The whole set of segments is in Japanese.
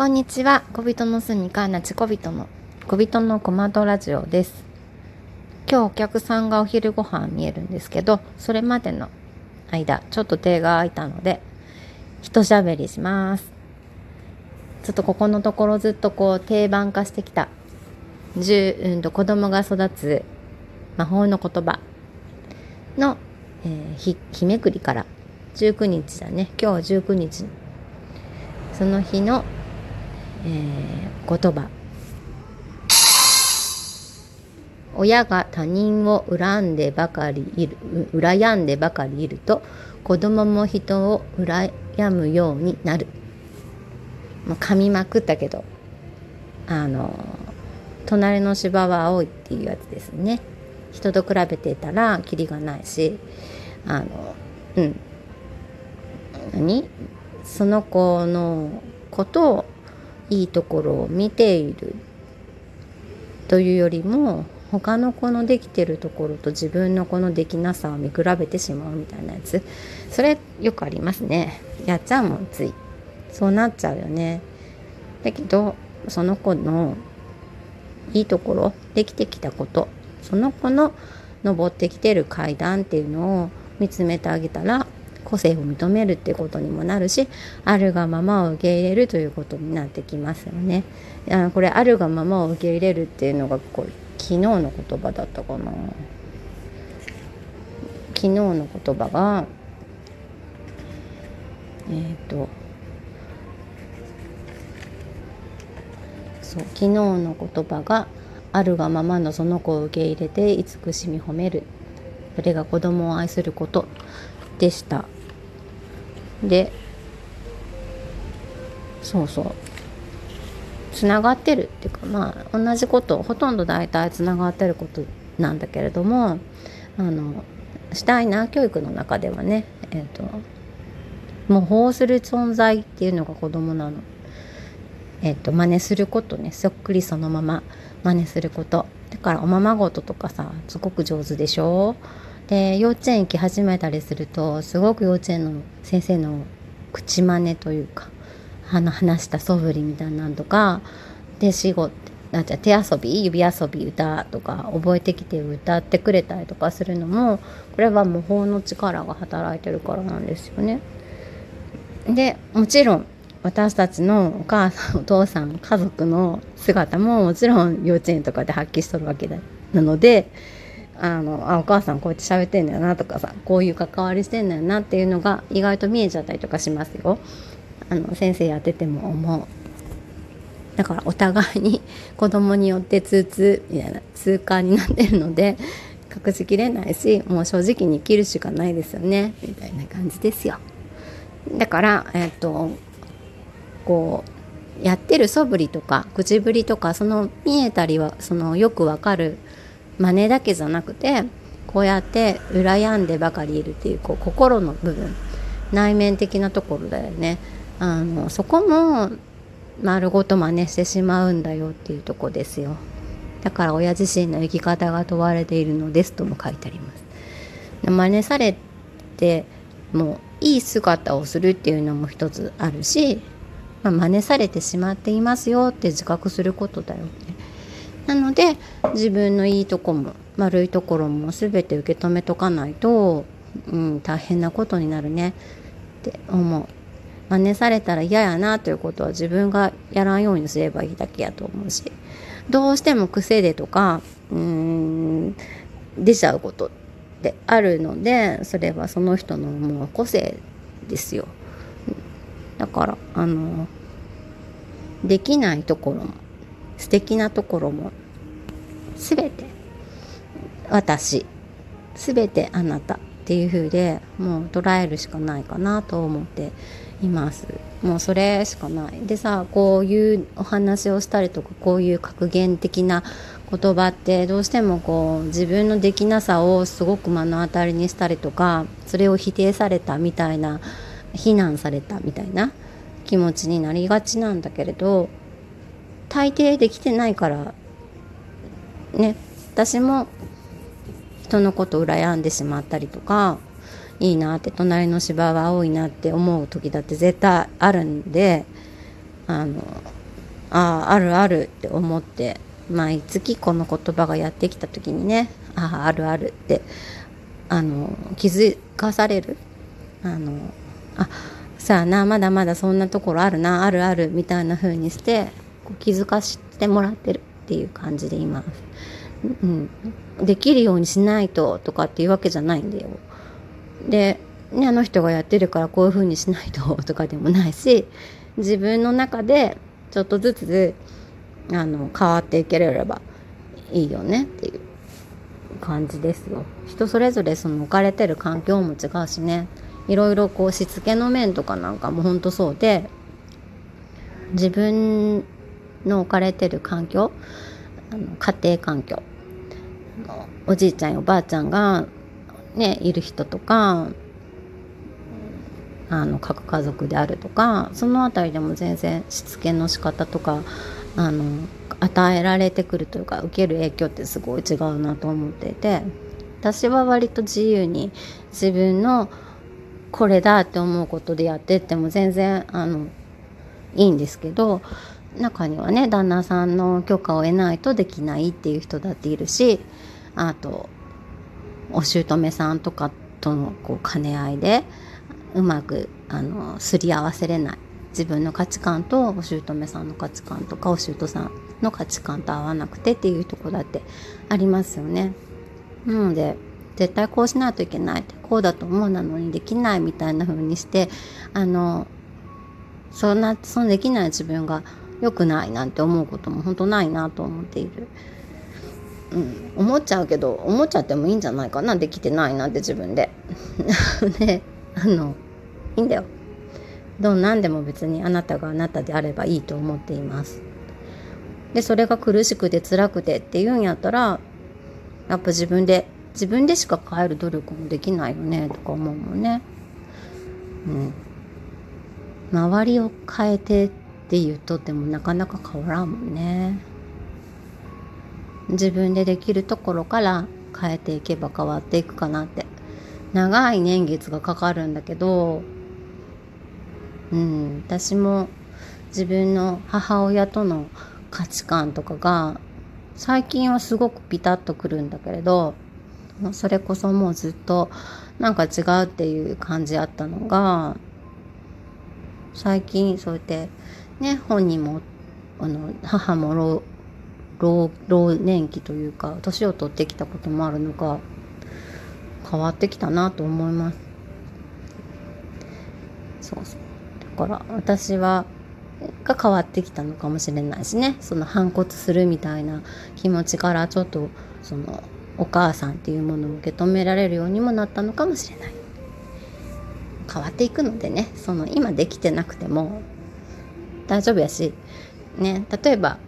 こんにちは。小人の住みかなち小人の小人のコマドラジオです。今日お客さんがお昼ご飯見えるんですけどそれまでの間ちょっと手が空いたので一喋りします。ちょっとここのところずっとこう定番化してきた10、うんと子供が育つ魔法の言葉の、えー、ひ日めくりから19日だね。今日は19日。その日の、えー、言葉。親が他人を恨んでばかりいる羨んでばかりいると子供も人を羨むようになる、まあ、噛みまくったけどあの隣の芝は青いっていうやつですね。人と比べてたらキリがないしあのうん。何？その子のことをいいところを見ているというよりも他の子のできてるところと自分の子のできなさを見比べてしまうみたいなやつ。それよくありますね。やっちゃうもんつい。そうなっちゃうよね。だけどその子のいいところできてきたことその子の登ってきてる階段っていうのを見つめてあげたら個性を認めるっていうことにもなるしあるがままを受け入れるということになってきますよね。あこれあるがままを受け入れるっていうのがこう昨日の言葉だったかな。昨日の言葉がえっ、ー、とそう昨日の言葉があるがままのその子を受け入れて慈しみ褒めるそれが子供を愛することでしたでそうそう。つながってるっていうかまあ同じことほとんど大体つながってることなんだけれどもあのしたいな教育の中ではねえっ、ー、と模倣する存在っていうのが子供なの。えっ、と真似することねそっくりそのまま真似すること。だからおままごととかさすごく上手でしょ？で幼稚園行き始めたりするとすごく幼稚園の先生の口真似というかあの話した素振りみたいなんとかで死後なんて手遊び指遊び歌とか覚えてきて歌ってくれたりとかするのもこれは模倣の力が働いてるからなんですよね。でもちろん私たちのお母さんお父さん家族の姿ももちろん幼稚園とかで発揮しとるわけなのであのあお母さんこうやって喋ってんだよなとかさこういう関わりしてんだよなっていうのが意外と見えちゃったりとかしますよ。あの先生やってても思う。だからお互いに 子供によって通通みたいな通過になってるので隠しきれないしもう正直に生きるしかないですよねみたいな感じですよ。だからえっ、とこうやってる素振りとか口ぶりとかその見えたりはそのよくわかる真似だけじゃなくてこうやって羨んでばかりいるっていうこう心の部分。内面的なところだよね。あのそこも丸ごと真似してしまうんだよっていうとこですよ。だから親自身の生き方が問われているのですとも書いてあります。真似されてもいい姿をするっていうのも一つあるし、まあ、真似されてしまっていますよって自覚することだよ。ねなので自分のいいとこも悪いところも全て受け止めとかないと、うん、大変なことになるねって思う。真似されたら嫌やなということは自分がやらんようにすればいいだけやと思うしどうしても癖でとかうん出ちゃうことってあるのでそれはその人のもう個性ですよだからあのできないところも素敵なところも全て。私。全てあなたっていう風でもう捉えるしかないかなと思っています。もうそれしかない。でさこういうお話をしたりとかこういう格言的な言葉ってどうしてもこう自分のできなさをすごく目の当たりにしたりとかそれを否定されたみたいな非難されたみたいな気持ちになりがちなんだけれど大抵できてないからね私も人のこと羨んでしまったりとかいいなって隣の芝は青いなって思う時だって絶対あるんであのあああるあるって思って毎月この言葉がやってきた時にねあああるあるってあの気づかされる。あのあさあなまだまだそんなところあるなあるあるみたいな風にしてこう気づかしてもらってる。っていう感じでいます。うん、できるようにしないととかっていうわけじゃないんだよ。で、ね、あの人がやってるからこういう風にしないととかでもないし自分の中でちょっとずつあの変わっていければいいよねっていう感じですよ。人それぞれその置かれてる環境も違うしねいろいろこうしつけの面とかなんかもほんとそうで自分の置かれてる環境あの家庭環境。おじいちゃんおばあちゃんがねいる人とかあの核家族であるとかその辺りでも全然しつけの仕方とかあの与えられてくるというか受ける影響ってすごい違うなと思っていて私は割と自由に自分のこれだって思うことでやってっても全然あのいいんですけど中にはね旦那さんの許可を得ないとできないっていう人だっているしあとお姑さんとかとのこう兼ね合いでうまくあのすり合わせれない自分の価値観とお姑さんの価値観とかお姑さんの価値観と合わなくてっていうとこだってありますよね。なので絶対こうしないといけないってこうだと思うなのにできないみたいな風にしてあのそんなそのできない自分が良くないなんて思うことも本当ないなと思っている。うん、思っちゃうけど思っちゃってもいいんじゃないかなできてないなんて自分で。ねあのいいんだよ。どうなんでも別にあなたがあなたであればいいと思っています。でそれが苦しくて辛くてっていうんやったらやっぱ自分で自分でしか変える努力もできないよねとか思うもんね。うん。周りを変えてって言うとってもなかなか変わらんもんね。自分でできるところから変えていけば変わっていくかなって長い年月がかかるんだけどうん私も自分の母親との価値観とかが最近はすごくピタッとくるんだけれどそれこそもうずっとなんか違うっていう感じあったのが最近そうやってね本人もあの母も老老老年期というか年を取ってきたこともあるのか変わってきたなと思います。そうそう。だから私はが変わってきたのかもしれないしね。その反骨するみたいな気持ちからちょっとそのお母さんっていうものを受け止められるようにもなったのかもしれない。変わっていくのでねその今できてなくても大丈夫やし。ね例えば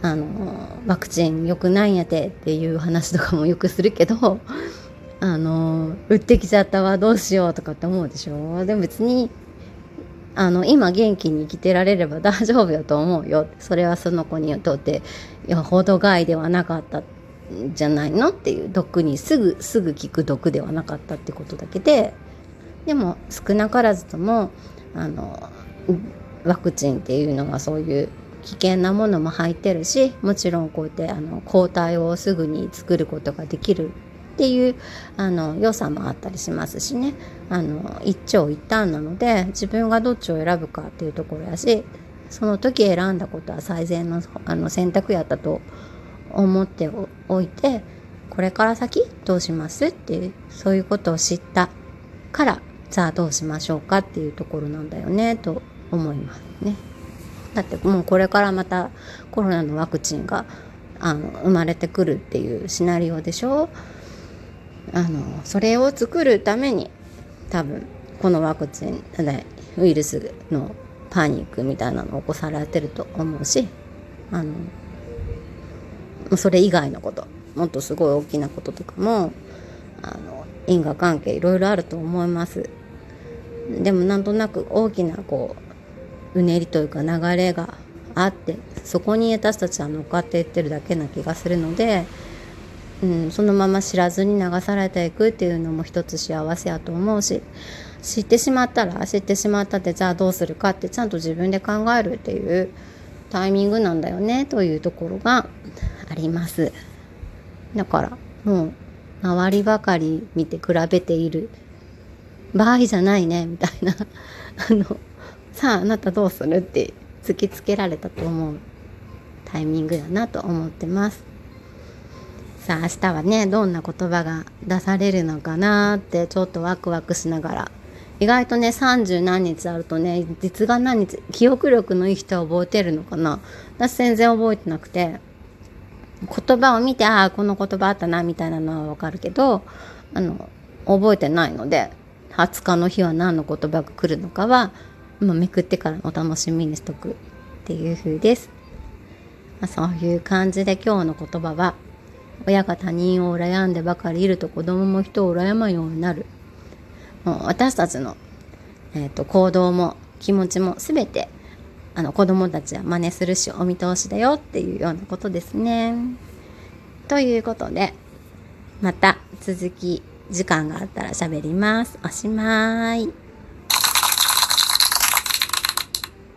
あのワクチン良くないんやてっていう話とかもよくするけど あの打ってきちゃったわどうしようとかって思うでしょ？でも別にあの今元気に生きてられれば 大丈夫やと思うよ。それはその子にとってよほど害ではなかったんじゃないのっていう毒にすぐすぐ効く毒ではなかったってことだけででも少なからずともあのワクチンっていうのがそういう危険なものも入ってるしもちろんこうやってあの抗体をすぐに作ることができるっていうあの良さもあったりしますしね。あの一長一短なので自分がどっちを選ぶかっていうところやしその時選んだことは最善のあの選択やったと思っておいてこれから先どうしますっていうそういうことを知ったからじゃあどうしましょうかっていうところなんだよねと思いますね。だってもうこれからまたコロナのワクチンがあの生まれてくるっていうシナリオでしょあのそれを作るために多分このワクチンウイルスのパニックみたいなのを起こされてると思うしあのそれ以外のこともっとすごい大きなこととかもあの因果関係いろいろあると思いますでもなんとなく大きなこうねりというか流れがあってそこに私たちは乗っかっていってるだけな気がするのでうん、そのまま知らずに流されていくっていうのも一つ幸せやと思うし知ってしまったら知ってしまったってじゃあどうするかってちゃんと自分で考えるっていうタイミングなんだよねというところがあります。だからもう周りばかり見て比べている場合じゃないねみたいな。あのさああなたどうするって突きつけられたと思うタイミングだなと思ってます。さあ明日はねどんな言葉が出されるのかなってちょっとワクワクしながら。意外とね30何日あるとね実が何日記憶力のいい人は覚えてるのかな。私全然覚えてなくて言葉を見てああこの言葉あったなみたいなのはわかるけどあの覚えてないので20日の日は何の言葉が来るのかは、まあ、めくってからお楽しみにしとくっていう風です、まあ、そういう感じで今日の言葉は親が他人を羨んでばかりいると子供も人を羨むようになるもう私たちの、えーと、行動も気持ちも全てあの子供たちは真似するしお見通しだよっていうようなことですね。ということでまた続き時間があったら喋ります。おしまい。